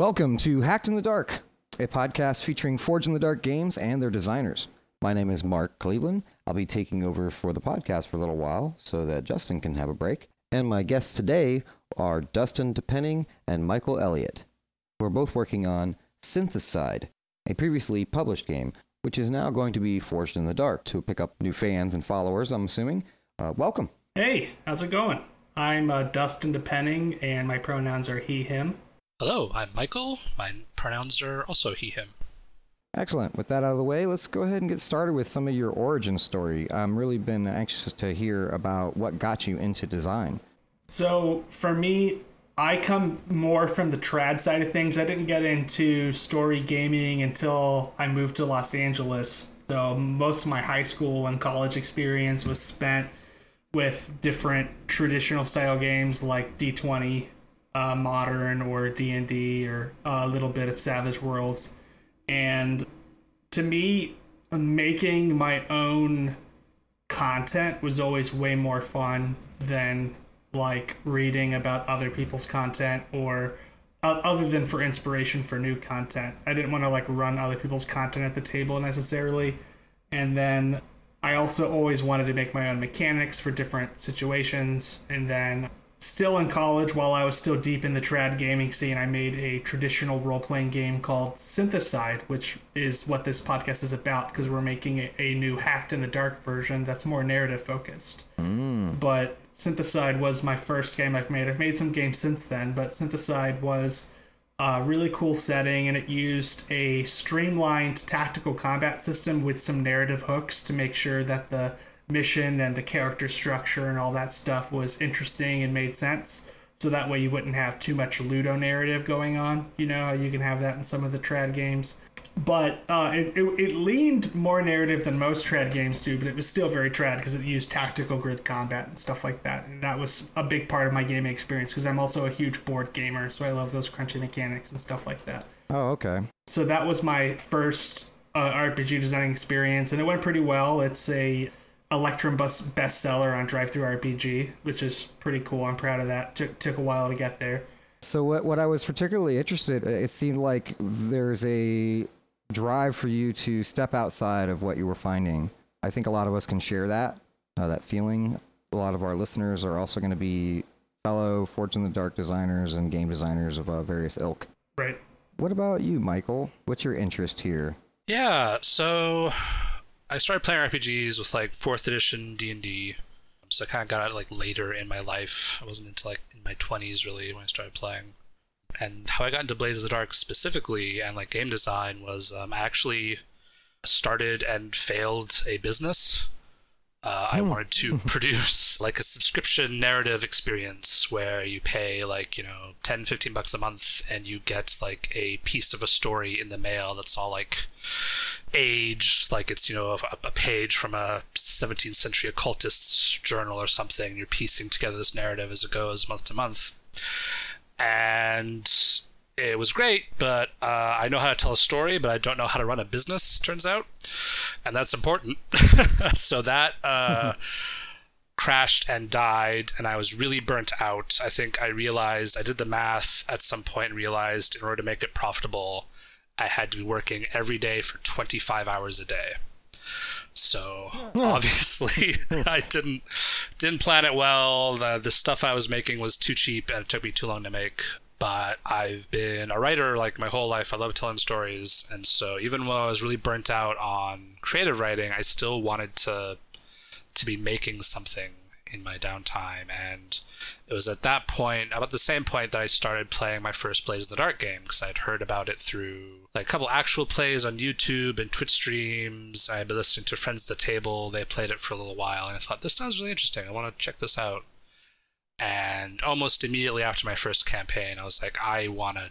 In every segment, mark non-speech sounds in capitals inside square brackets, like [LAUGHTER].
Welcome to Hacked in the Dark, a podcast featuring Forged in the Dark games and their designers. My name is Mark Cleveland. I'll be taking over for the podcast for a little while so that Justin can have a break. And my guests today are Dustin DePenning and Michael Elliott. We're both working on Synthicide, a previously published game, which is now going to be forged in the dark to pick up new fans and followers, I'm assuming. Uh, welcome. Hey, how's it going? I'm uh, Dustin DePenning, and my pronouns are he, him. Hello, I'm Michael. My pronouns are also he, him. Excellent. With that out of the way, let's go ahead and get started with some of your origin story. I'm really been anxious to hear about what got you into design. So, for me, I come more from the trad side of things. I didn't get into story gaming until I moved to Los Angeles. So, most of my high school and college experience was spent with different traditional style games like D20, uh, Modern, or D&D, or a little bit of Savage Worlds. And to me, making my own content was always way more fun than like reading about other people's content or uh, other than for inspiration for new content. I didn't want to like run other people's content at the table necessarily. And then I also always wanted to make my own mechanics for different situations. And then still in college, while I was still deep in the trad gaming scene, I made a traditional role playing game called Synthicide, which is what this podcast is about because we're making a, a, new Hacked in the Dark version that's more narrative focused. Mm. But Synthicide was my first game I've made. I've made some games since then, but Synthicide was a really cool setting and it used a streamlined tactical combat system with some narrative hooks to make sure that the mission and the character structure and all that stuff was interesting and made sense. So that way you wouldn't have too much ludonarrative going on. You know, you can have that in some of the trad games. But uh, it, it, it, leaned more narrative than most trad games do, but it was still very trad because it used tactical grid combat and stuff like that. And that was a big part of my gaming experience because I'm also a huge board gamer, so I love those crunchy mechanics and stuff like that. Oh, okay. So that was my first uh, RPG designing experience, and it went pretty well. It's a Electrum bus bestseller on DriveThruRPG, which is pretty cool. I'm proud of that. Took took a while to get there. So what what I was particularly interested, it seemed like there's a drive for you to step outside of what you were finding. I think a lot of us can share that uh, that feeling. A lot of our listeners are also going to be fellow Forged in the Dark designers and game designers of uh, various ilk. Right. What about you, Michael? What's your interest here? Yeah, so I started playing RPGs with like fourth edition D and D, so I kind of got it like later in my life. I wasn't until like in my twenties really when I started playing. And how I got into Blades of the Dark specifically and like game design was um, I actually started and failed a business. Uh, I hmm. wanted to [LAUGHS] produce like a subscription narrative experience where you pay like, you know, 10, 15 bucks a month and you get like a piece of a story in the mail that's all like aged, like it's, you know, a, a page from a 17th century occultist's journal or something. You're piecing together this narrative as it goes month to month. And it was great, but uh, I know how to tell a story, but I don't know how to run a business. Turns out, and that's important. [LAUGHS] so that uh, crashed and died, and I was really burnt out. I think I realized I did the math at some point and realized in order to make it profitable, I had to be working every day for 25 hours a day. So obviously, [LAUGHS] I didn't didn't plan it well. The the stuff I was making was too cheap, and it took me too long to make but I've been a writer like my whole life. I love telling stories, and so even though I was really burnt out on creative writing, I still wanted to to be making something in my downtime. And it was at that point, about the same point, that I started playing my first Blades in the Dark game because I'd heard about it through like a couple actual plays on YouTube and Twitch streams. I had been listening to Friends at the Table. They played it for a little while, and I thought this sounds really interesting. I want to check this out. And almost immediately after my first campaign, I was like, I want to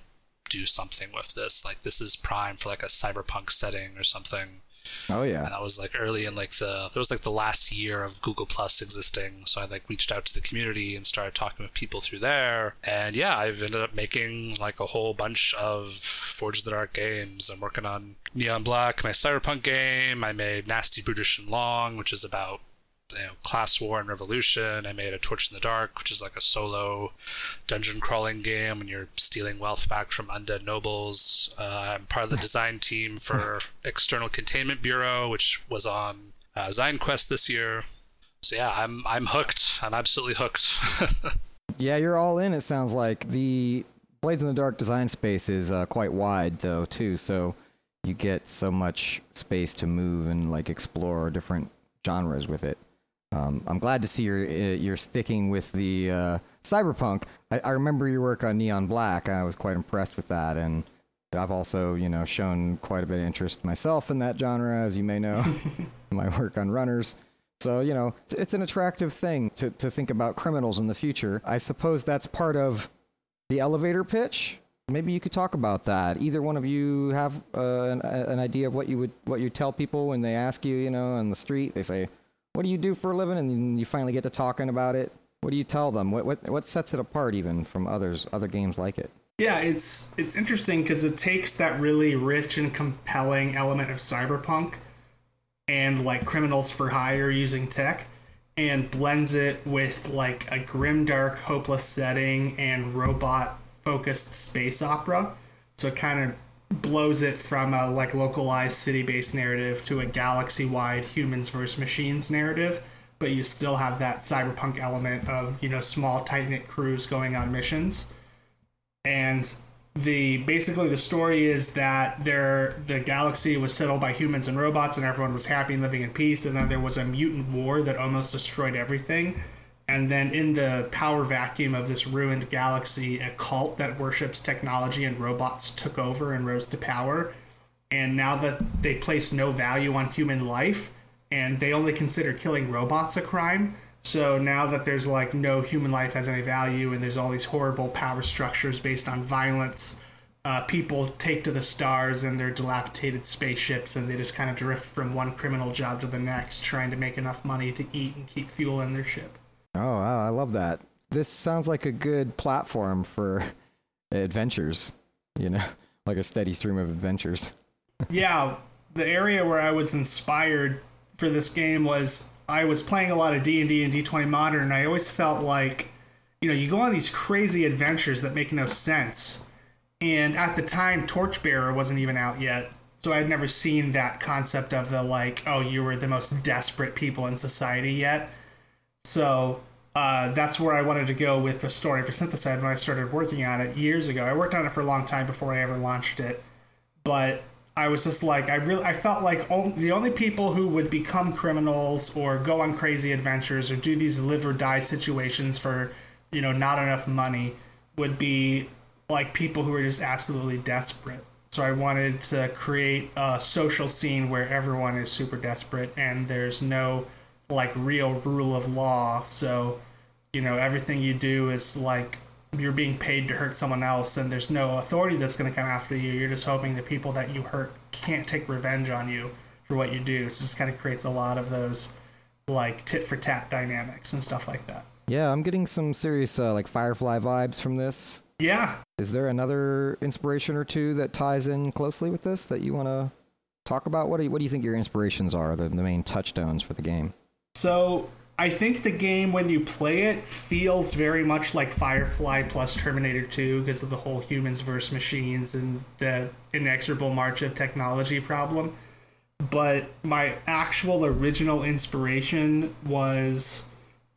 do something with this. Like, this is prime for like a cyberpunk setting or something. Oh yeah. And that was like early in like the there was like the last year of Google Plus existing. So I like reached out to the community and started talking with people through there. And yeah, I've ended up making like a whole bunch of Forge of the Dark games. I'm working on Neon Black, my cyberpunk game. I made Nasty Brutish and Long, which is about you know, Class War and Revolution. I made a Torch in the Dark, which is like a solo dungeon crawling game, and you're stealing wealth back from undead nobles. Uh, I'm part of the design team for [LAUGHS] External Containment Bureau, which was on uh, ZineQuest this year. So yeah, I'm I'm hooked. I'm absolutely hooked. [LAUGHS] yeah, you're all in. It sounds like the Blades in the Dark design space is uh, quite wide though too. So you get so much space to move and like explore different genres with it. Um, I'm glad to see you're uh, you're sticking with the uh, cyberpunk. I, I, remember your work on Neon Black. I was quite impressed with that, and I've also you know shown quite a bit of interest myself in that genre, as you may know, [LAUGHS] my work on Runners. So you know it's, it's an attractive thing to to think about criminals in the future. I suppose that's part of the elevator pitch. Maybe you could talk about that. Either one of you have uh, an, an idea of what you would what you tell people when they ask you, you know, on the street. They say what do you do for a living? And you finally get to talking about it. What do you tell them? What what what sets it apart even from others other games like it? Yeah, it's it's interesting because it takes that really rich and compelling element of cyberpunk and like criminals for hire using tech and blends it with like a grim dark hopeless setting and robot focused space opera. So it kind of blows it from a like localized city-based narrative to a galaxy-wide humans versus machines narrative but you still have that cyberpunk element of you know small tight-knit crews going on missions. And the basically the story is that there the galaxy was settled by humans and robots and everyone was happy and living in peace and then there was a mutant war that almost destroyed everything and then in the power vacuum of this ruined galaxy, a cult that worships technology and robots took over and rose to power. And now that they place no value on human life and they only consider killing robots a crime, so now that there's like no human life has any value and there's all these horrible power structures based on violence, uh, people take to the stars and their dilapidated spaceships and they just kind of drift from one criminal job to the next, trying to make enough money to eat and keep fuel in their ship. Oh, wow, I love that. This sounds like a good platform for [LAUGHS] adventures, you know, [LAUGHS] like a steady stream of adventures. [LAUGHS] yeah, the area where I was inspired for this game was I was playing a lot of D&D and D20 Modern and I always felt like you know, you go on these crazy adventures that make no sense. And at the time Torchbearer wasn't even out yet. So I had never seen that concept of the like, oh, you were the most desperate people in society yet. So uh, that's where I wanted to go with the story for Synthicide when I started working on it years ago. I worked on it for a long time before I ever launched it, but I was just like I really I felt like only, the only people who would become criminals or go on crazy adventures or do these live or die situations for you know not enough money would be like people who are just absolutely desperate. So I wanted to create a social scene where everyone is super desperate and there's no like real rule of law. So, you know, everything you do is like you're being paid to hurt someone else and there's no authority that's going to come after you. You're just hoping the people that you hurt can't take revenge on you for what you do. So it just kind of creates a lot of those like tit for tat dynamics and stuff like that. Yeah, I'm getting some serious uh, like Firefly vibes from this. Yeah. Is there another inspiration or two that ties in closely with this that you want to talk about? What do you, what do you think your inspirations are, the, the main touchstones for the game? So I think the game, when you play it, feels very much like Firefly plus Terminator 2 because of the whole humans versus machines and the inexorable march of technology problem. But my actual original inspiration was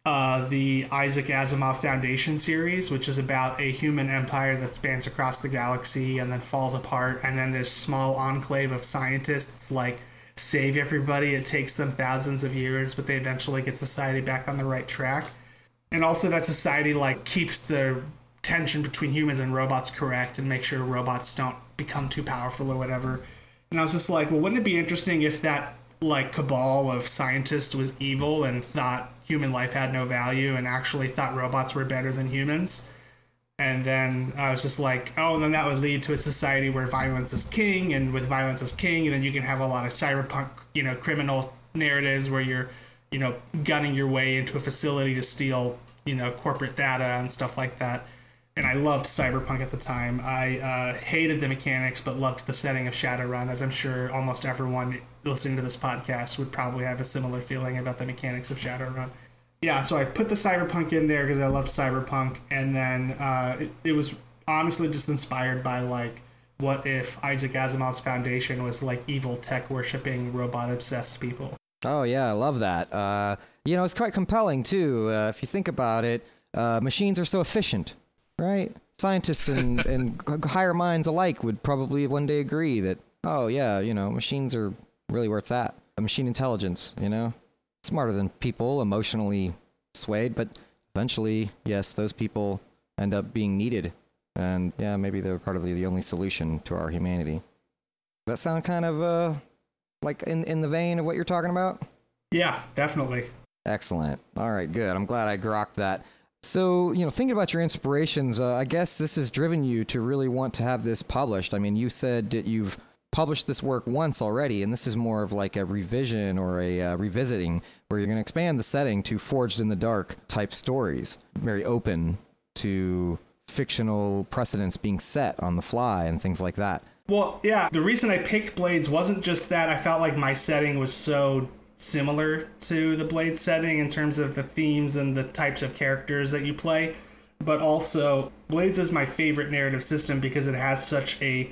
uh, the Isaac Asimov Foundation series, which is about a human empire that spans across the galaxy and then falls apart, and then this small enclave of scientists like save everybody. It takes them thousands of years, but they eventually get society back on the right track. And also that society like keeps the tension between humans and robots correct and make sure robots don't become too powerful or whatever. And I was just like, well, wouldn't it be interesting if that like cabal of scientists was evil and thought human life had no value and actually thought robots were better than humans? And then I was just like, oh, then that would lead to a society where violence is king, and with violence is king, and then you can have a lot of cyberpunk, you know, criminal narratives where you're, you know, gunning your way into a facility to steal, you know, corporate data and stuff like that. and I loved Cyberpunk at the time. I uh, hated the mechanics, but loved the setting of Shadowrun, as I'm sure almost everyone listening to this podcast would probably have a similar feeling about the mechanics of Shadowrun. Yeah, so I put the Cyberpunk in there because I love Cyberpunk, and then uh, it, it was honestly just inspired by like, what if Isaac Asimov's foundation was like evil tech worshipping robot obsessed people? Oh yeah, I love that. Uh, you know, it's quite compelling too. Uh, if you think about it, uh, machines are so efficient, right? Scientists and, [LAUGHS] and higher minds alike would probably one day agree that, oh yeah, you know, machines are really where it's at. Machine intelligence, you know, smarter than people, emotionally swayed, but eventually, yes, those people end up being needed, and yeah, maybe they're part of the, the only solution to our humanity. Does that sound kind of uh, like in in the vein of what you're talking about? Yeah, definitely. Excellent. All right, good. I'm glad I grokked that. So, you know, thinking about your inspirations, uh, I guess this has driven you to really want to have this published. I mean, you said that you've published this work once already, and this is more of like a revision or a uh, revisiting where you're going to expand the setting to Forged in the Dark type stories, very open to fictional precedents being set on the fly and things like that. Well, yeah, the reason I picked Blades wasn't just that I felt like my setting was so similar to the Blade setting in terms of the themes and the types of characters that you play, but also Blades is my favorite narrative system because it has such a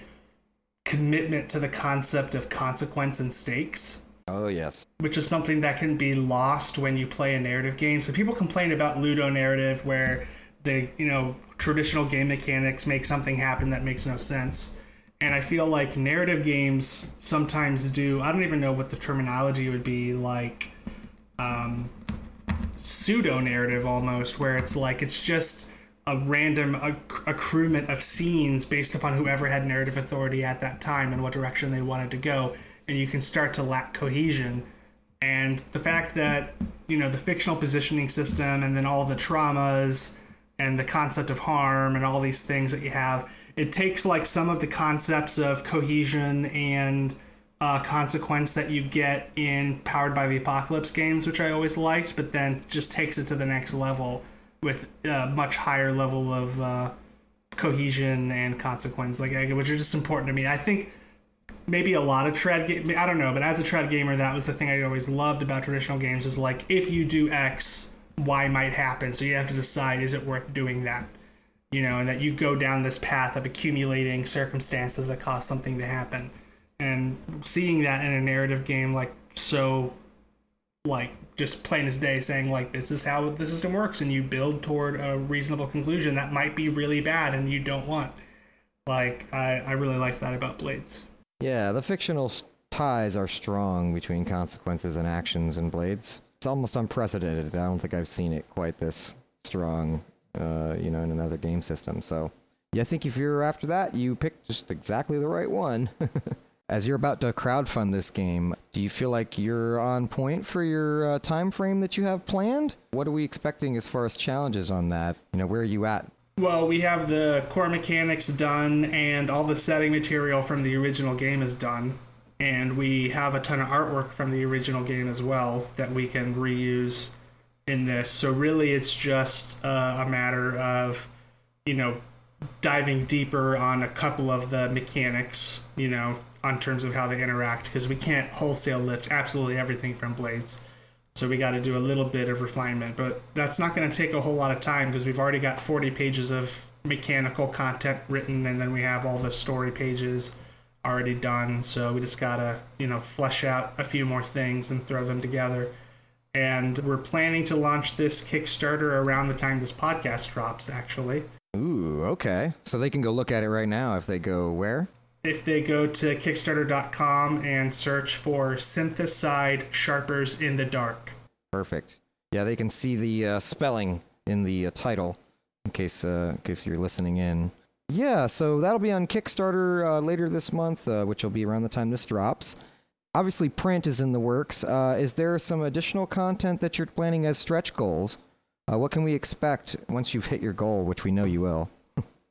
commitment to the concept of consequence and stakes. Oh, yes. Which is something that can be lost when you play a narrative game. So people complain about ludonarrative where the, you know, traditional game mechanics make something happen that makes no sense and I feel like narrative games sometimes do. I don't even know what the terminology would be like. Um, pseudo narrative almost, where it's like it's just a random acc- accruement of scenes based upon whoever had narrative authority at that time and what direction they wanted to go, and you can start to lack cohesion. And the fact that you know the fictional positioning system, and then all the traumas, and the concept of harm, and all these things that you have it takes like some of the concepts of cohesion and uh, consequence that you get in Powered by the Apocalypse games, which I always liked, but then just takes it to the next level with a much higher level of uh, cohesion and consequence, like which are just important to me. I think maybe a lot of trad game. I don't know, but as a trad gamer, that was the thing I always loved about traditional games. Is like if you do X, Y might happen. So you have to decide: is it worth doing that? you know, and that you go down this path of accumulating circumstances that cause something to happen. And seeing that in a narrative game, like, so, like, just plain as day saying, like, this is how the system works, and you build toward a reasonable conclusion that might be really bad and you don't want. Like, I, I really liked that about Blades. Yeah, the fictional ties are strong between consequences and actions and Blades. It's almost unprecedented. I don't think I've seen it quite this strong uh, you know, in another game system. So, yeah, I think if you're after that, you picked just exactly the right one. [LAUGHS] As you're about to crowdfund this game, do you feel like you're on point for your uh, time frame that you have planned? What are we expecting as far as challenges on that? You know, where are you at? Well, we have the core mechanics done, and all the setting material from the original game is done. And we have a ton of artwork from the original game as well that we can reuse in this. So really, it's just uh, a matter of, you know, diving deeper on a couple of the mechanics, you know, on terms of how they interact, because we can't wholesale lift absolutely everything from blades. So we got to do a little bit of refinement, but that's not going to take a whole lot of time because we've already got 40 pages of mechanical content written, and then we have all the story pages already done. So we just got to, you know, flesh out a few more things and throw them together and we're planning to launch this Kickstarter around the time this podcast drops, actually. Ooh, okay. So they can go look at it right now if they go where? If they go to Kickstarter.com and search for Synthicide Sharpers in the Dark. Perfect. Yeah, they can see the uh, spelling in the uh, title in case uh, in case you're listening in. Yeah, so that'll be on Kickstarter uh, later this month, uh, which will be around the time this drops obviously print is in the works. Uh, is there some additional content that you're planning as stretch goals? What can we expect once you've hit your goal, which we know you will?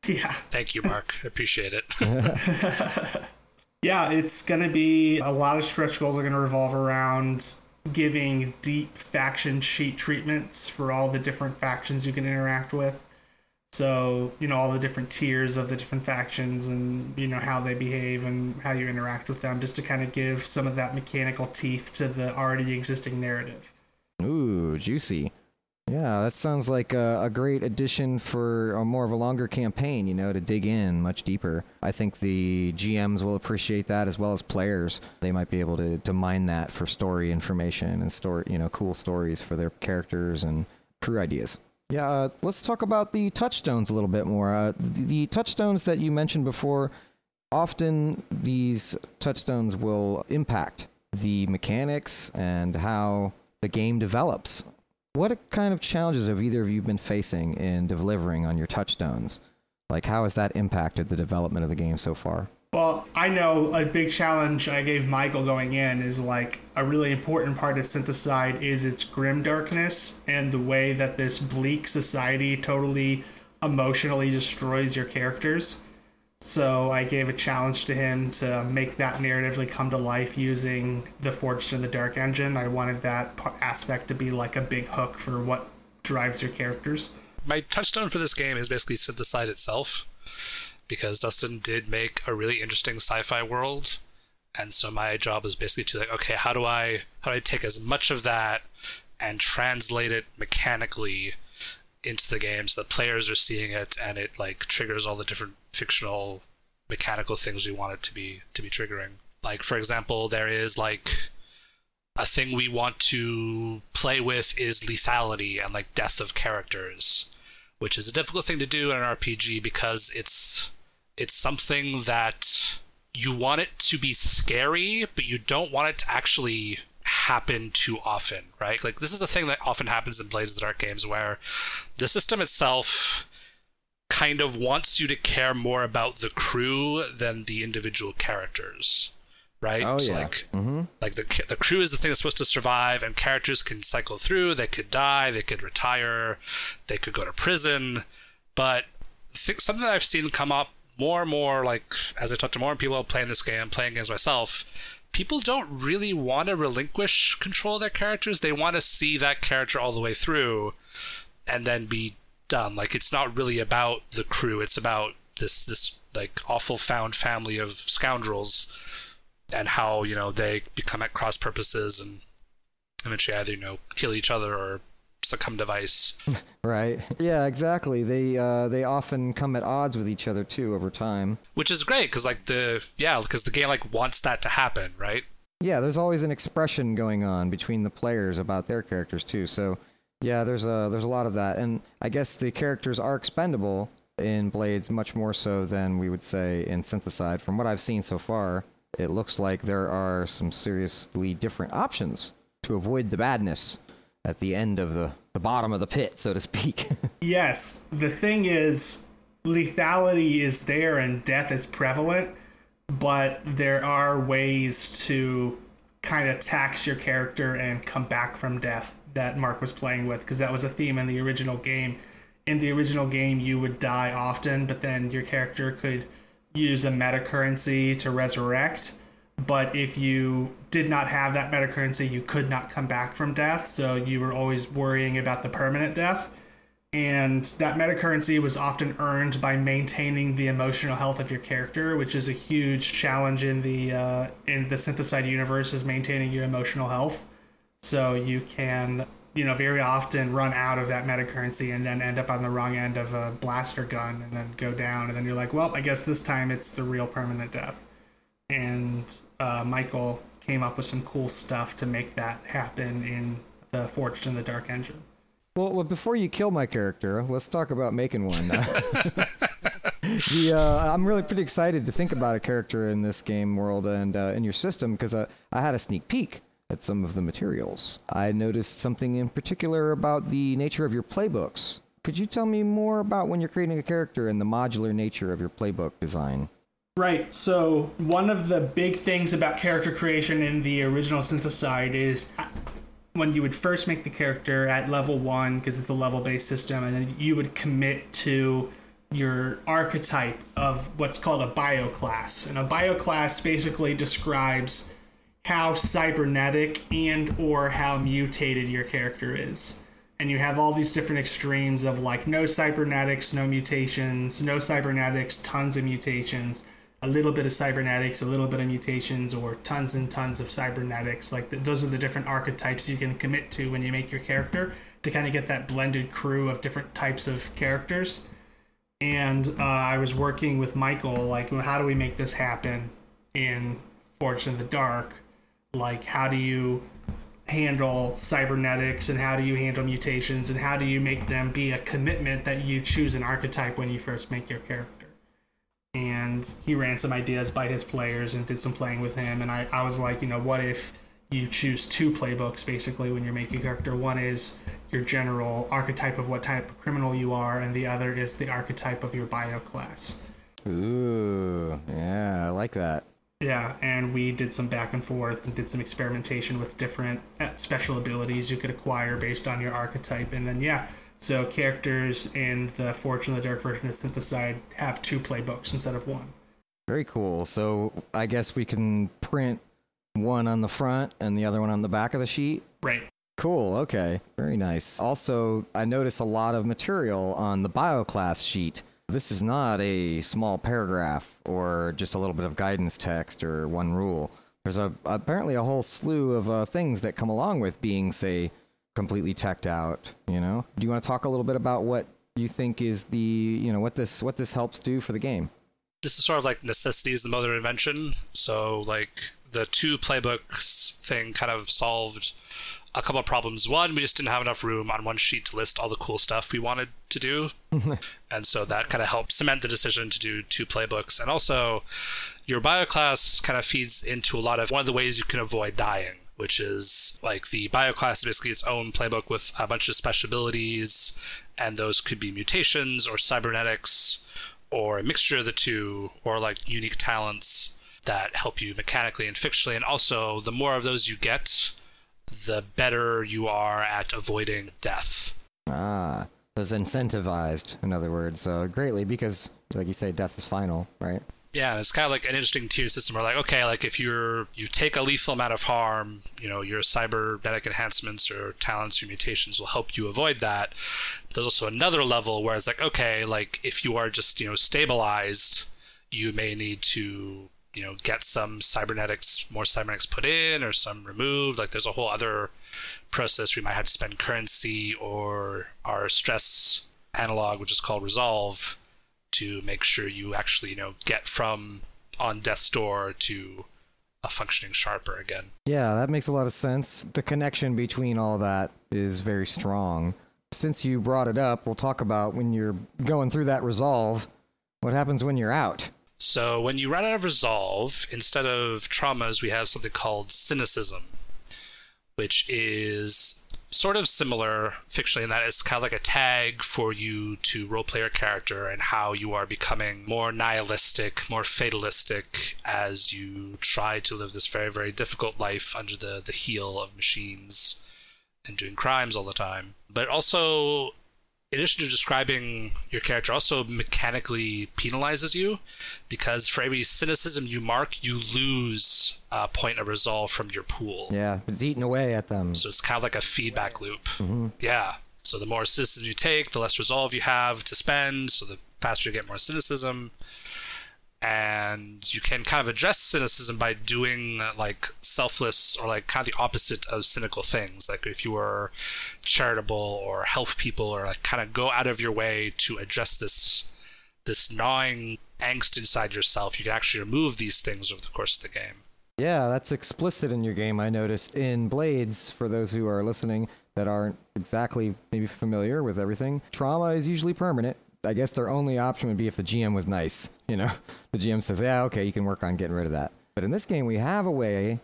[LAUGHS] yeah. Thank you, Mark. Appreciate it. [LAUGHS] [LAUGHS] yeah, it's going to be a lot of stretch goals are going to revolve around giving deep faction sheet treatments for all the different factions you can interact with. So, you know, all the different tiers of the different factions and, you know, how they behave and how you interact with them, just to kind of give some of that mechanical teeth to the already existing narrative. Ooh, juicy. Yeah, that sounds like a, a, great addition for a more of a longer campaign, you know, to dig in much deeper. I think the GMs will appreciate that as well as players. They might be able to, to mine that for story information and story, you know, cool stories for their characters and crew ideas. Yeah, uh, let's talk about the touchstones a little bit more. Uh, the, the touchstones that you mentioned before, often these touchstones will impact the mechanics and how the game develops what kind of challenges have either of you been facing in delivering on your touchstones? Like, how has that impacted the development of the game so far? Well, I know a big challenge I gave Michael going in is like a really important part of Synthicide is its grim darkness and the way that this bleak society totally emotionally destroys your characters. So I gave a challenge to him to make that narratively come to life using the Forged in the Dark engine. I wanted that aspect to be like a big hook for what drives your characters. My touchstone for this game is basically Synthicide itself, because Dustin did make a really interesting sci-fi world, and so my job is basically to like, okay, how do I how do I take as much of that and translate it mechanically into the game so the players are seeing it and it like triggers all the different fictional mechanical things we want it to be to be triggering. Like for example, there is like a thing we want to play with is lethality and like death of characters, which is a difficult thing to do in an RPG because it's it's something that you want it to be scary, but you don't want it to actually happen too often, right? Like this is a thing that often happens in Blades of the Dark games where the system itself kind of wants you to care more about the crew than the individual characters right oh, yeah. like mm-hmm. like the the crew is the thing that's supposed to survive and characters can cycle through they could die they could retire they could go to prison but something that I've seen come up more and more like as I talk to more people playing this game playing games myself people don't really want to relinquish control of their characters they want to see that character all the way through and then be done. Like it's not really about the crew. It's about this this like awful found family of scoundrels and how you know they become at cross purposes and eventually either you know kill each other or succumb to vice. [LAUGHS] right. Yeah, exactly. They uh, they often come at odds with each other too over time. Which is great because like the yeah because the game like wants that to happen, right? Yeah, there's always an expression going on between the players about their characters too. So yeah, there's a there's a lot of that, and I guess the characters are expendable in Blades much more so than we would say in Synthicide. From what I've seen so far, it looks like there are some seriously different options to avoid the badness at the end of the the bottom of the pit, so to speak. [LAUGHS] yes, the thing is, lethality is there and death is prevalent, but there are ways to kind of tax your character and come back from death that Mark was playing with because that was a theme in the original game. In the original game, you would die often, but then your character could use a meta currency to resurrect. But if you did not have that meta currency, you could not come back from death. So you were always worrying about the permanent death. And that meta currency was often earned by maintaining the emotional health of your character, which is a huge challenge in the uh, in the Synthicide universe, is maintaining your emotional health. So you can, you know, very often run out of that meta currency and then end up on the wrong end of a blaster gun and then go down. And then you're like, well, I guess this time it's the real permanent death. And uh, Michael came up with some cool stuff to make that happen in the Forged in the Dark engine. Well, well before you kill my character, let's talk about making one. [LAUGHS] [LAUGHS] the, uh, I'm really pretty excited to think about a character in this game world and uh, in your system because uh, I had a sneak peek at some of the materials. I noticed something in particular about the nature of your playbooks. Could you tell me more about when you're creating a character and the modular nature of your playbook design? Right. So, one of the big things about character creation in the original Synthicide is when you would first make the character at level one, because it's a level based system, and then you would commit to your archetype of what's called a bioclass. And a bioclass basically describes how cybernetic and or how mutated your character is and you have all these different extremes of like no cybernetics, no mutations, no cybernetics, tons of mutations, a little bit of cybernetics, a little bit of mutations, or tons and tons of cybernetics. Like th- those are the different archetypes you can commit to when you make your character to kind of get that blended crew of different types of characters. And uh, I was working with Michael, like, well, how do we make this happen in Forged in the Dark? Like, how do you handle cybernetics and how do you handle mutations and how do you make them be a commitment that you choose an archetype when you first make your character and he ran some ideas by his players and did some playing with him and I, I was like you know what if you choose two playbooks basically when you're making a character one is your general archetype of what type of criminal you are and the other is the archetype of your bio class Ooh, yeah, I like that. yeah, and we did some back and forth and did some experimentation with different uh, special abilities you could acquire based on your archetype. And then, yeah, so characters in the Fortune of the Dark version of Synthicide have two playbooks instead of one. Very cool. So I guess we can print one on the front and the other one on the back of the sheet. Right. Cool. Okay. Very nice. Also, I notice a lot of material on the bioclass sheet. This is not a small paragraph or just a little bit of guidance text or one rule. There's a apparently a whole slew of uh, things that come along with being, say, completely teched out. You know. Do you want to talk a little bit about what you think is the you know what this what this helps do for the game? this is sort of like necessity is the mother of invention. So like the two playbooks thing kind of solved a couple of problems. One, we just didn't have enough room on one sheet to list all the cool stuff we wanted to do. [LAUGHS] and so that kind of helped cement the decision to do two playbooks. And also your bio class kind of feeds into a lot of one of the ways you can avoid dying. Which is like the bio class basically its own playbook with a bunch of special abilities, and those could be mutations or cybernetics or a mixture of the two, or like unique talents that help you mechanically and fictionally. And also, the more of those you get, the better you are at avoiding death. Ah, it's incentivized, in other words, uh, greatly because, like you say, death is final, right? Yeah, it's kind of like an interesting tier system where, like, okay, like if you're you take a lethal amount of harm, you know, your cybernetic enhancements or talents or mutations will help you avoid that. But there's also another level where it's like, okay, like if you are just you know stabilized, you may need to you know get some cybernetics, more cybernetics put in or some removed. Like there's a whole other process we might have to spend currency or our stress analog, which is called resolve to make sure you actually, you know, get from on death's door to a functioning sharper again. Yeah, that makes a lot of sense. The connection between all that is very strong. Since you brought it up, we'll talk about when you're going through that resolve. What happens when you're out? So when you run out of resolve, instead of traumas, we have something called cynicism, which is sort of similar fictionally in that it's kind of like a tag for you to roleplay your character and how you are becoming more nihilistic, more fatalistic as you try to live this very, very difficult life under the, the heel of machines and doing crimes all the time. But also, in addition to describing your character, also mechanically penalizes you because for every cynicism you mark, you lose a point of resolve from your pool. Yeah, it's eating away at them. So it's kind of like a feedback loop. Mm-hmm. Yeah. So the more cynicism you take, the less resolve you have to spend. So the faster you get more cynicism. And you can kind of address cynicism by doing like selfless or like kind of the opposite of cynical things. Like if you were charitable or help people or like kind of go out of your way to address this this gnawing angst inside yourself, you can actually remove these things over the course of the game. Yeah, that's explicit in your game. I noticed in Blades, for those who are listening that aren't exactly maybe familiar with everything, trauma is usually permanent. I guess their only option would be if the GM was nice. You know, [LAUGHS] the GM says, yeah, okay, you can work on getting rid of that. But in this game, we have a way,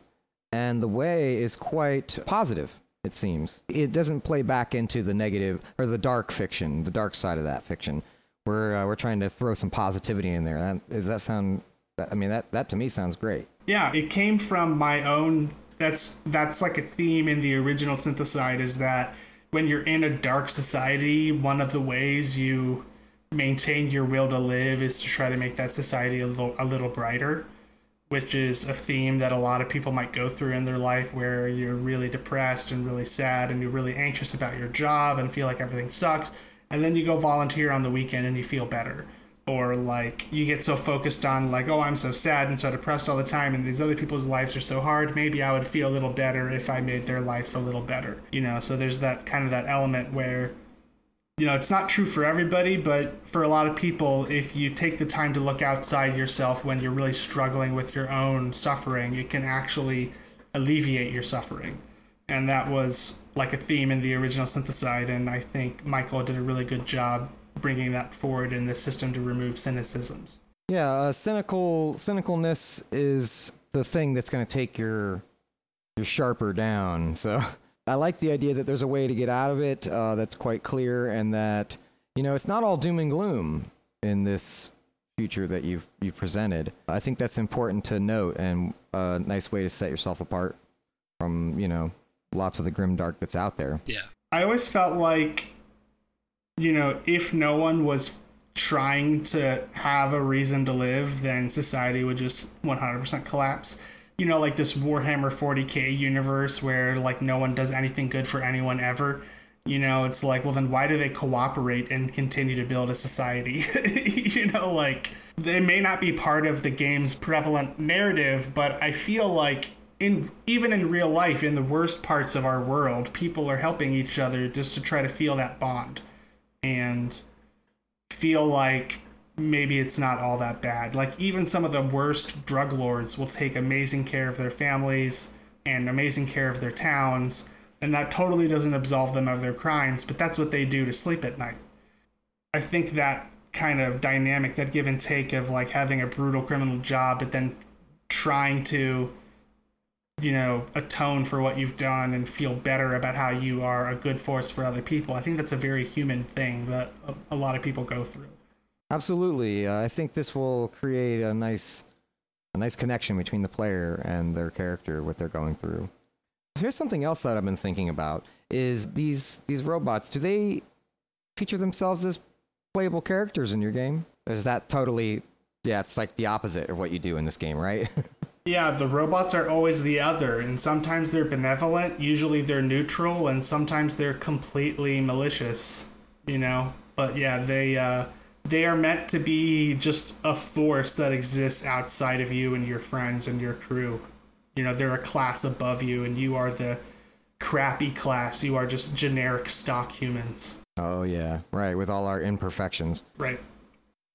and the way is quite positive, it seems. It doesn't play back into the negative or the dark fiction, the dark side of that fiction. We're, uh, we're trying to throw some positivity in there. That, does that sound, I mean, that, that to me sounds great. Yeah, it came from my own. That's that's like a theme in the original Synthicide is that when you're in a dark society, one of the ways you maintain your will to live is to try to make that society a little a little brighter. which is a theme that a lot of people might go through in their life where you're really depressed and really sad and you're really anxious about your job and feel like everything sucks. And then you go volunteer on the weekend and you feel better. Or like you get so focused on like, oh, I'm so sad and so depressed all the time, and these other people's lives are so hard. Maybe I would feel a little better if I made their lives a little better. You know, so there's that kind of that element where you know, it's not true for everybody, but for a lot of people, if you take the time to look outside yourself when you're really struggling with your own suffering, it can actually alleviate your suffering. And that was like a theme in the original Synthicide, and I think Michael did a really good job bringing that forward in the system to remove cynicisms. Yeah, uh, cynical cynicalness is the thing that's going to take your your sharper down. So [LAUGHS] I like the idea that there's a way to get out of it uh, that's quite clear, and that you know it's not all doom and gloom in this future that you've you've presented. I think that's important to note, and a nice way to set yourself apart from you know lots of the grim dark that's out there. Yeah. I always felt like, you know, if no one was trying to have a reason to live, then society would just 100% collapse you know, like this Warhammer 40k universe where like no one does anything good for anyone ever. You know, it's like, well, then why do they cooperate and continue to build a society? [LAUGHS] you know, like they may not be part of the game's prevalent narrative, but I feel like in even in real life, in the worst parts of our world, people are helping each other just to try to feel that bond and feel like maybe it's not all that bad. Like even some of the worst drug lords will take amazing care of their families and amazing care of their towns, and that totally doesn't absolve them of their crimes, but that's what they do to sleep at night. I think that kind of dynamic, that give and take of like having a brutal criminal job, but then trying to, you know, atone for what you've done and feel better about how you are a good force for other people. I think that's a very human thing that a, lot of people go through. Absolutely. Uh, I think this will create a nice a nice connection between the player and their character what they're going through. Here's something else that I've been thinking about is these these robots, do they feature themselves as playable characters in your game? Is that totally yeah, it's like the opposite of what you do in this game, right? [LAUGHS] yeah, the robots are always the other, and sometimes they're benevolent, usually they're neutral, and sometimes they're completely malicious, you know? But yeah, they uh they are meant to be just a force that exists outside of you and your friends and your crew. You know, they're a class above you, and you are the crappy class. You are just generic stock humans. Oh, yeah. Right. With all our imperfections. Right.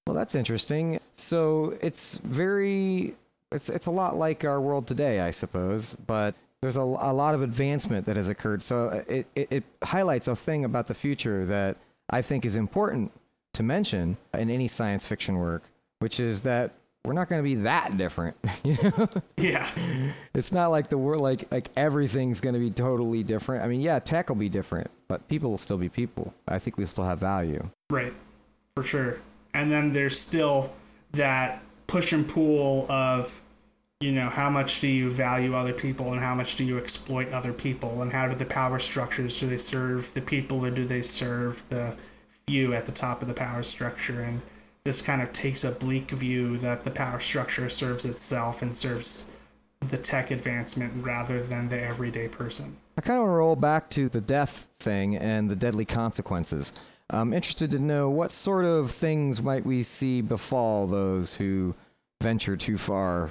Well, that's interesting. So it's very. It's, it's a lot like our world today, I suppose, but there's a, a lot of advancement that has occurred. So it, it, it highlights a thing about the future that I think is important to mention in any science fiction work, which is that we're not going to be that different. [LAUGHS] You know? Yeah. It's not like the world like like everything's going to be totally different. I mean, yeah, tech will be different, but people will still be people. I think we still have value. Right. For sure. And then there's still that push and pull of you know how much do you value other people and how much do you exploit other people and how do the power structures do they serve the people or do they serve the few at the top of the power structure, and this kind of takes a bleak view that the power structure serves itself and serves the tech advancement rather than the everyday person. I kind of want to roll back to the death thing and the deadly consequences. I'm interested to know what sort of things might we see befall those who venture too far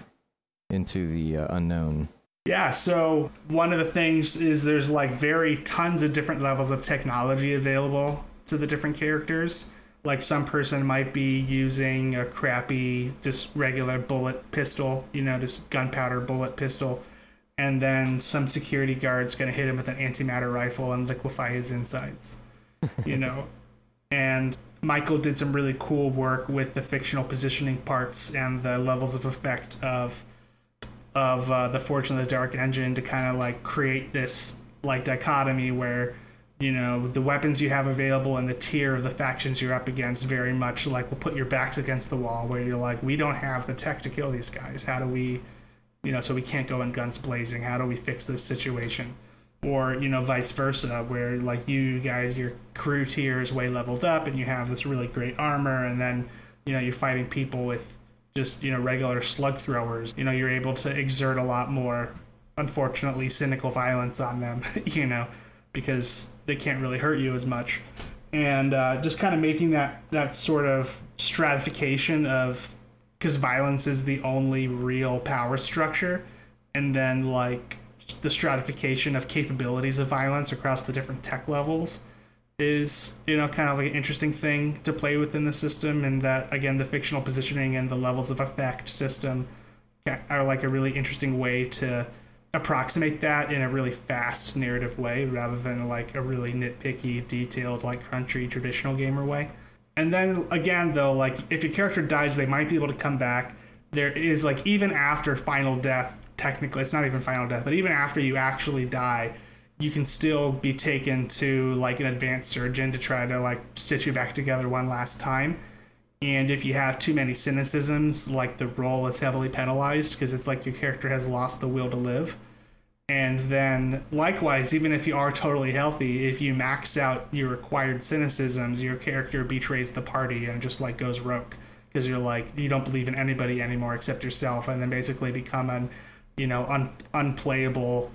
into the uh, unknown. Yeah, so one of the things is there's like very tons of different levels of technology available to the different characters. Like some person might be using a crappy, just regular bullet pistol, you know, just gunpowder bullet pistol, and then some security guard's gonna hit him with an antimatter rifle and liquefy his insides, [LAUGHS] you know. And Michael did some really cool work with the fictional positioning parts and the levels of effect of of uh, the Forged of the Dark engine to kind of like create this like dichotomy where you know the weapons you have available and the tier of the factions you're up against very much like will put your backs against the wall where you're like we don't have the tech to kill these guys how do we you know so we can't go in guns blazing how do we fix this situation or you know vice versa where like you guys your crew tier is way leveled up and you have this really great armor and then you know you're fighting people with just you know regular slug throwers. You know, you're able to exert a lot more, unfortunately, cynical violence on them. [LAUGHS] You know, because they can't really hurt you as much, and uh, just kind of making that that sort of stratification of because violence is the only real power structure, and then like the stratification of capabilities of violence across the different tech levels is you know kind of like an interesting thing to play within the system. And that again the fictional positioning and the levels of effect system are like a really interesting way to approximate that in a really fast narrative way rather than like a really nitpicky detailed like crunchy traditional gamer way and then again though like if your character dies they might be able to come back there is like even after final death technically it's not even final death but even after you actually die you can still be taken to like an advanced surgeon to try to like stitch you back together one last time. And if you have too many cynicisms, like the role is heavily penalized because it's like your character has lost the will to live. And then, likewise, even if you are totally healthy, if you max out your required cynicisms, your character betrays the party and just like goes rogue because you're like you don't believe in anybody anymore except yourself, and then basically become an you know un- unplayable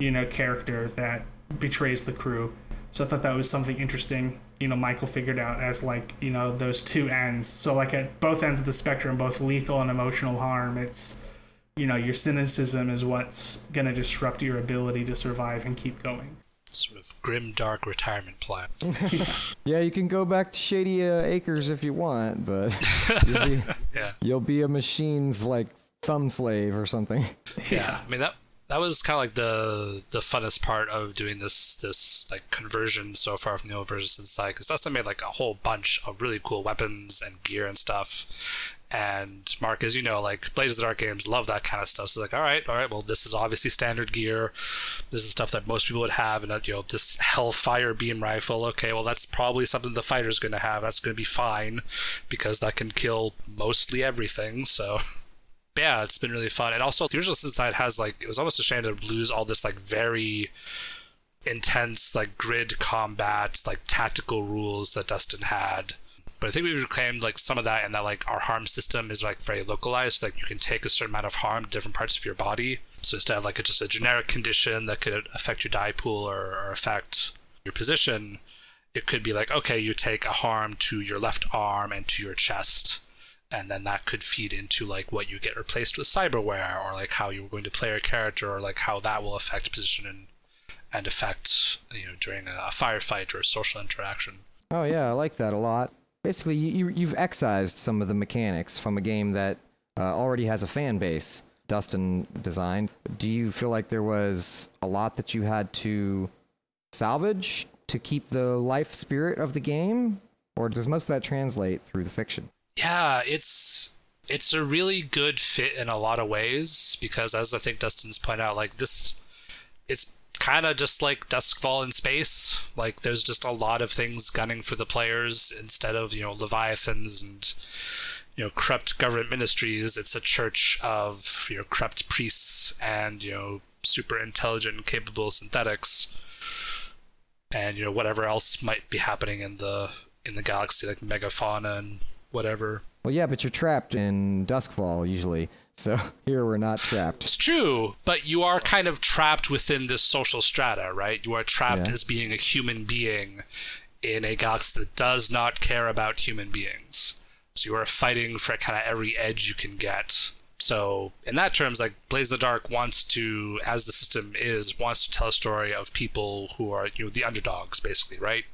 you know, character that betrays the crew. So I thought that was something interesting. You know, Michael figured out as like you know those two ends. So like at both ends of the spectrum, both lethal and emotional harm. It's you know your cynicism is what's gonna disrupt your ability to survive and keep going. Sort of grim, dark retirement plan. [LAUGHS] [LAUGHS] yeah, you can go back to Shady uh, Acres if you want, but [LAUGHS] you'll be, yeah, you'll be a machine's like thumb slave or something. Yeah, I mean that that was kind of like the the funnest part of doing this this like conversion so far from the old versions to because Dustin made like a whole bunch of really cool weapons and gear and stuff. And Mark, as you know, like Blades of the Dark games love that kind of stuff. So like, all right, all right, well, this is obviously standard gear. This is stuff that most people would have, and you know, this Hellfire beam rifle. Okay, well, that's probably something the fighter's going to have. That's going to be fine because that can kill mostly everything. So [LAUGHS] yeah, it's been really fun. And also, the original Side has like it was almost a shame to lose all this like very intense like grid combat, like tactical rules that Dustin had. But I think we reclaimed like some of that, and that like our harm system is like very localized. Like you can take a certain amount of harm to different parts of your body. So instead of like a, just a generic condition that could affect your die pool or, or affect your position, it could be like okay, you take a harm to your left arm and to your chest and then that could feed into like what you get replaced with cyberware or like how you're going to play your character or like how that will affect position and and affect you know during a, a firefight or a social interaction. Oh yeah i like that a lot. Basically you, you've excised some of the mechanics from a game that uh, already has a fan base dustin designed. Do you feel like there was a lot that you had to salvage to keep the life spirit of the game or does most of that translate through the fiction yeah, it's it's a really good fit in a lot of ways because as I think Dustin's pointed out, like this it's kind of just like Doskvol in space. Like there's just a lot of things gunning for the players instead of, you know, Leviathans and you know, corrupt government ministries. It's a church of, you know, corrupt priests and, you know, super intelligent and capable synthetics. And, you know, whatever else might be happening in the in the galaxy, like megafauna and whatever. Well, yeah, but you're trapped in Doskvol usually. So [LAUGHS] here we're not trapped. It's true, but you are kind of trapped within this social strata, right? You are trapped yeah. as being a human being in a galaxy that does not care about human beings. So you are fighting for kind of every edge you can get. So in that terms, like Blades the Dark wants to, as the system is, wants to tell a story of people who are you know the underdogs, basically, right?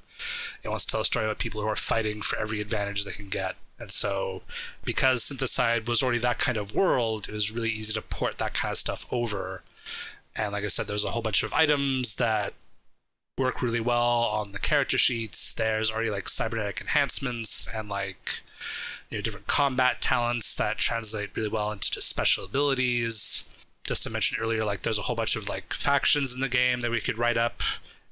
It wants to tell a story about people who are fighting for every advantage they can get. And so, because Synthicide was already that kind of world, it was really easy to port that kind of stuff over. And like I said, there's a whole bunch of items that work really well on the character sheets. There's already like cybernetic enhancements and like you know different combat talents that translate really well into just special abilities. Just to mention earlier, like there's a whole bunch of like factions in the game that we could write up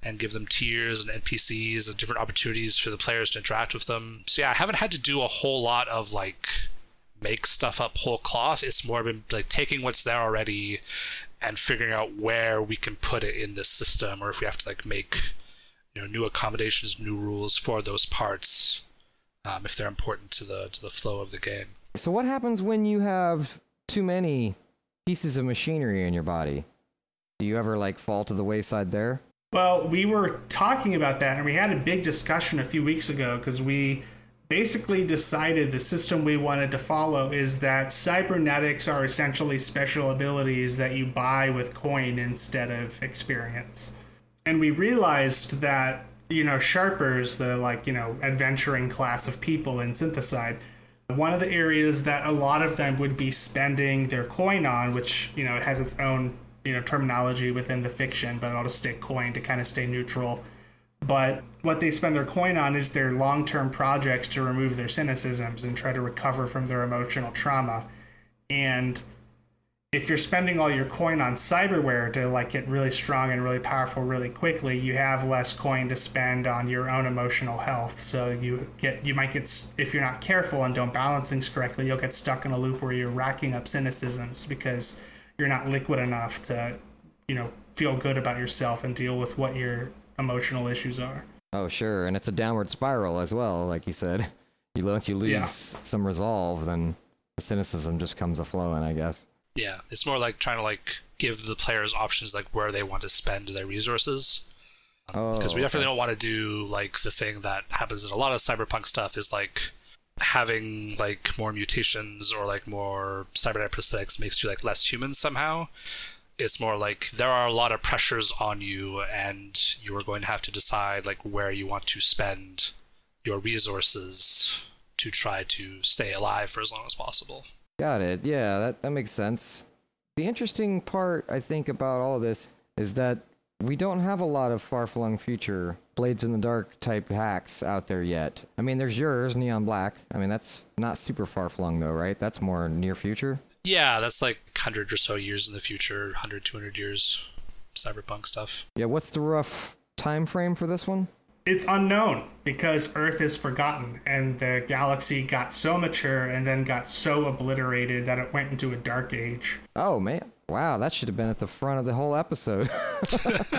and give them tiers and NPCs and different opportunities for the players to interact with them. So yeah, I haven't had to do a whole lot of like make stuff up whole cloth. It's more been like taking what's there already and figuring out where we can put it in this system or if we have to like make you know new accommodations, new rules for those parts um, if they're important to the to the flow of the game. So what happens when you have too many pieces of machinery in your body? Do you ever like fall to the wayside there? Well, we were talking about that, and we had a big discussion a few weeks ago because we basically decided the system we wanted to follow is that cybernetics are essentially special abilities that you buy with coin instead of experience. And we realized that, you know, sharpers, the like, you know, adventuring class of people in Synthicide, one of the areas that a lot of them would be spending their coin on, which, you know, has its own you know terminology within the fiction, but I'll just stick coin to kind of stay neutral. But what they spend their coin on is their long term projects to remove their cynicisms and try to recover from their emotional trauma. And if you're spending all your coin on cyberware to like get really strong and really powerful really quickly, you have less coin to spend on your own emotional health. So you get you might get if you're not careful and don't balance things correctly, you'll get stuck in a loop where you're racking up cynicisms because you're not liquid enough to, you know, feel good about yourself and deal with what your emotional issues are. Oh, sure, and it's a downward spiral as well, like you said. You once you lose Yeah. some resolve, then the cynicism just comes a flowing, I guess. Yeah, it's more like trying to like give the players options like where they want to spend their resources. Oh, because we definitely okay. don't want to do like the thing that happens in a lot of cyberpunk stuff is like having like more mutations or like more cybernetic prosthetics makes you like less human somehow it's more like there are a lot of pressures on you and you are going to have to decide like where you want to spend your resources to try to stay alive for as long as possible Got it. Yeah, that, that makes sense. The interesting part, I think, about all this is that we don't have a lot of far flung future Blades in the Dark type hacks out there yet. I mean, there's yours, Neon Black. I mean, that's not super far flung, though, right? That's more near future. yeah that's like 100 or so years in the future 100 200 years cyberpunk stuff Yeah, what's the rough time frame for this one? It's unknown because Earth is forgotten and the galaxy got so mature and then got so obliterated that it went into a dark age. Oh, man. Wow, that should have been at the front of the whole episode. [LAUGHS]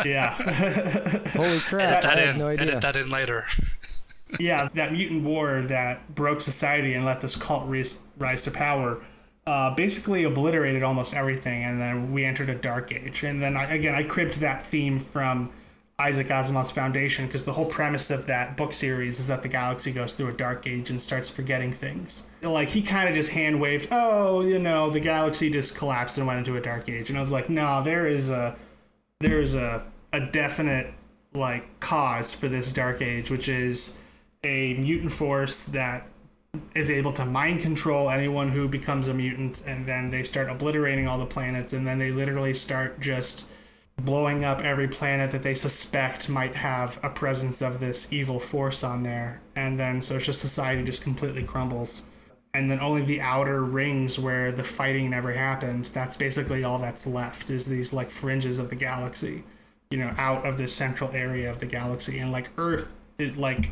Yeah. [LAUGHS] Holy crap. Edit that I in no idea. edit that in later [LAUGHS] yeah, that mutant war that broke society and let this cult rise, rise to power uh, basically obliterated almost everything, and then we entered a dark age. And then I, again, I cribbed that theme from Isaac Asimov's Foundation because the whole premise of that book series is that the galaxy goes through a dark age and starts forgetting things. Like he kind of just hand waved, "Oh, you know, the galaxy just collapsed and went into a dark age," and I was like, "No, there is a there is a a definite like cause for this dark age, which is a mutant force that is able to mind control anyone who becomes a mutant, and then they start obliterating all the planets, and then they literally start just blowing up every planet that they suspect might have a presence of this evil force on there, and then so it's just society just completely crumbles. And then only the outer rings where the fighting never happened, that's basically all that's left is these like fringes of the galaxy, you know, out of this central area of the galaxy. And like Earth is like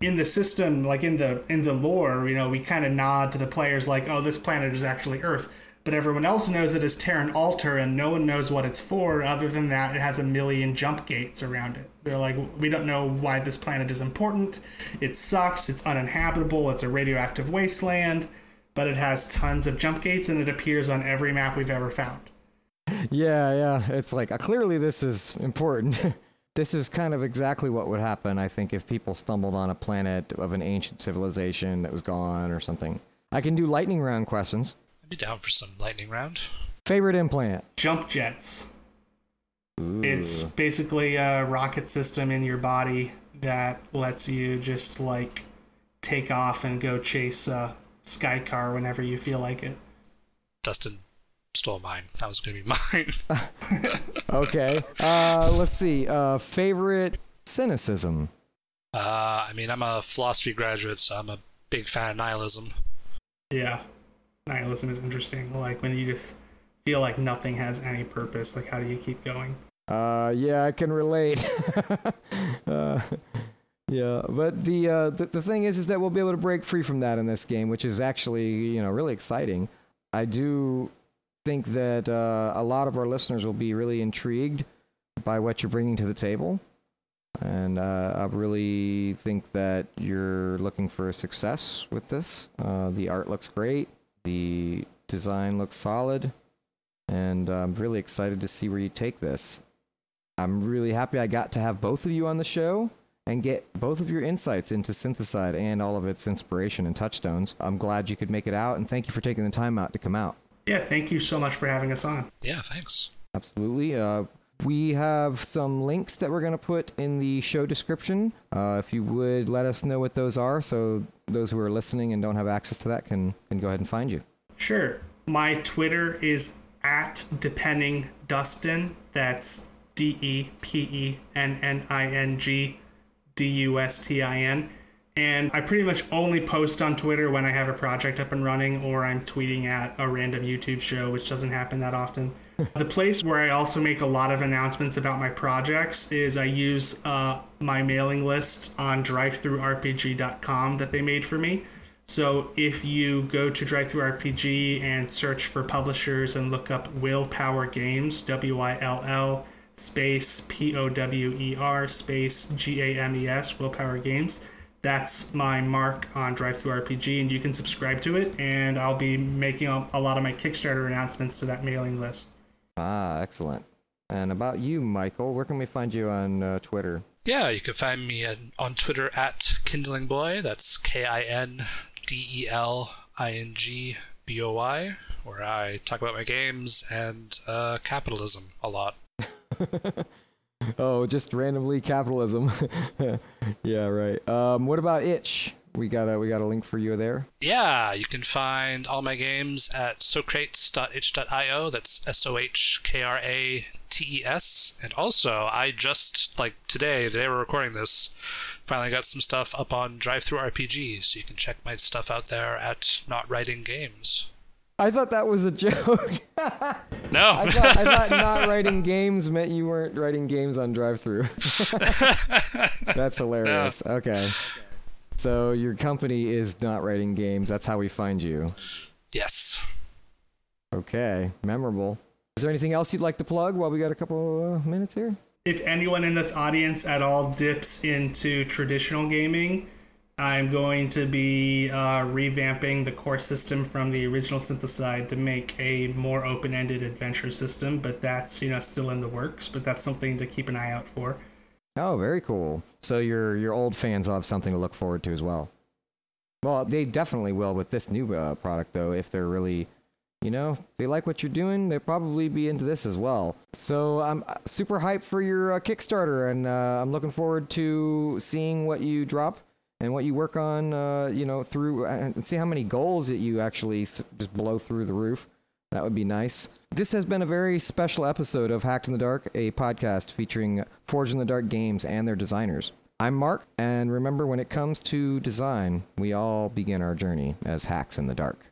in the system, like in the in the lore, you know, we kind of nod to the players like, oh, this planet is actually Earth. But everyone else knows it is Terran Altar, and no one knows what it's for. Other than that, it has a million jump gates around it. They're like, we don't know why this planet is important. It sucks. It's uninhabitable. It's a radioactive wasteland. But it has tons of jump gates, and it appears on every map we've ever found. Yeah, yeah. It's like uh, clearly this is important. [LAUGHS] this is kind of exactly what would happen, I think, if people stumbled on a planet of an ancient civilization that was gone or something. I can do lightning round questions. I'd be down for some lightning round. Favorite implant? Jump jets. Ooh. It's basically a rocket system in your body that lets you just like take off and go chase a sky car whenever you feel like it. Dustin stole mine. That was going to be [LAUGHS] mine. [LAUGHS] okay. Uh, let's see. Uh, favorite cynicism. Uh, I mean, I'm a philosophy graduate, so I'm a big fan of nihilism. Yeah. Nihilism is interesting. Like when you just feel like nothing has any purpose, like how do you keep going? Uh, yeah, I can relate. [LAUGHS] uh, yeah, but the, uh, the the thing is, is that we'll be able to break free from that in this game, which is actually you know really exciting. I do think that uh, a lot of our listeners will be really intrigued by what you're bringing to the table, and uh, I really think that you're looking for a success with this. Uh, the art looks great. The design looks solid, and I'm really excited to see where you take this. I'm really happy I got to have both of you on the show and get both of your insights into Synthicide and all of its inspiration and touchstones. I'm glad you could make it out, and thank you for taking the time out to come out. Yeah, thank you so much for having us on. Yeah, thanks. Absolutely. Uh, we have some links that we're going to put in the show description. Uh, if you would let us know what those are, so those who are listening and don't have access to that can, can go ahead and find you. Sure. My Twitter is at DePenning Dustin. That's D E P E N N I N G D U S T I N. And I pretty much only post on Twitter when I have a project up and running or I'm tweeting at a random YouTube show, which doesn't happen that often. The place where I also make a lot of announcements about my projects is I use uh, my mailing list on drivethrurpg.com that they made for me. So if you go to DriveThruRPG and search for publishers and look up Willpower Games, W I L L space P O W E R space G A M E S, Willpower Games. That's my mark on DriveThruRPG, and you can subscribe to it. And I'll be making a lot of my Kickstarter announcements to that mailing list. Ah, excellent. And about you, Michael, where can we find you on uh, Twitter? Yeah, you can find me at, on Twitter at Kindling Boy. That's K I N D E L I N G B O Y, where I talk about my games and uh, capitalism a lot. [LAUGHS] [LAUGHS] oh, just randomly capitalism. [LAUGHS] yeah, right. Um, what about itch? We got a we got a link for you there. Yeah, you can find all my games at sohkrates.itch.io. That's S O H K R A T E S. And also, I just like today, the day we're recording this, finally got some stuff up on DriveThruRPG, so you can check my stuff out there at Not Writing Games. I thought that was a joke. [LAUGHS] no, I thought, I thought [LAUGHS] not writing games meant you weren't writing games on drive-through. [LAUGHS] That's hilarious. No. Okay. So your company is not writing games. That's how we find you. Yes. Okay. Memorable. Is there anything else you'd like to plug while we got a couple uh, minutes here? If anyone in this audience at all dips into traditional gaming, I'm going to be uh, revamping the core system from the original Synthicide to make a more open-ended adventure system, but that's you know still in the works. But that's something to keep an eye out for. Oh, very cool. So your your old fans will have something to look forward to as well. Well, they definitely will with this new uh, product, though. If they're really, you know, they like what you're doing, they'll probably be into this as well. So I'm uh, super hyped for your uh, Kickstarter, and uh, I'm looking forward to seeing what you drop and what you work on, uh, you know, through and see how many goals that you actually just blow through the roof. That would be nice. This has been a very special episode of Hacked in the Dark, a podcast featuring Forged in the Dark games and their designers. I'm Mark, and remember when it comes to design, we all begin our journey as hacks in the dark.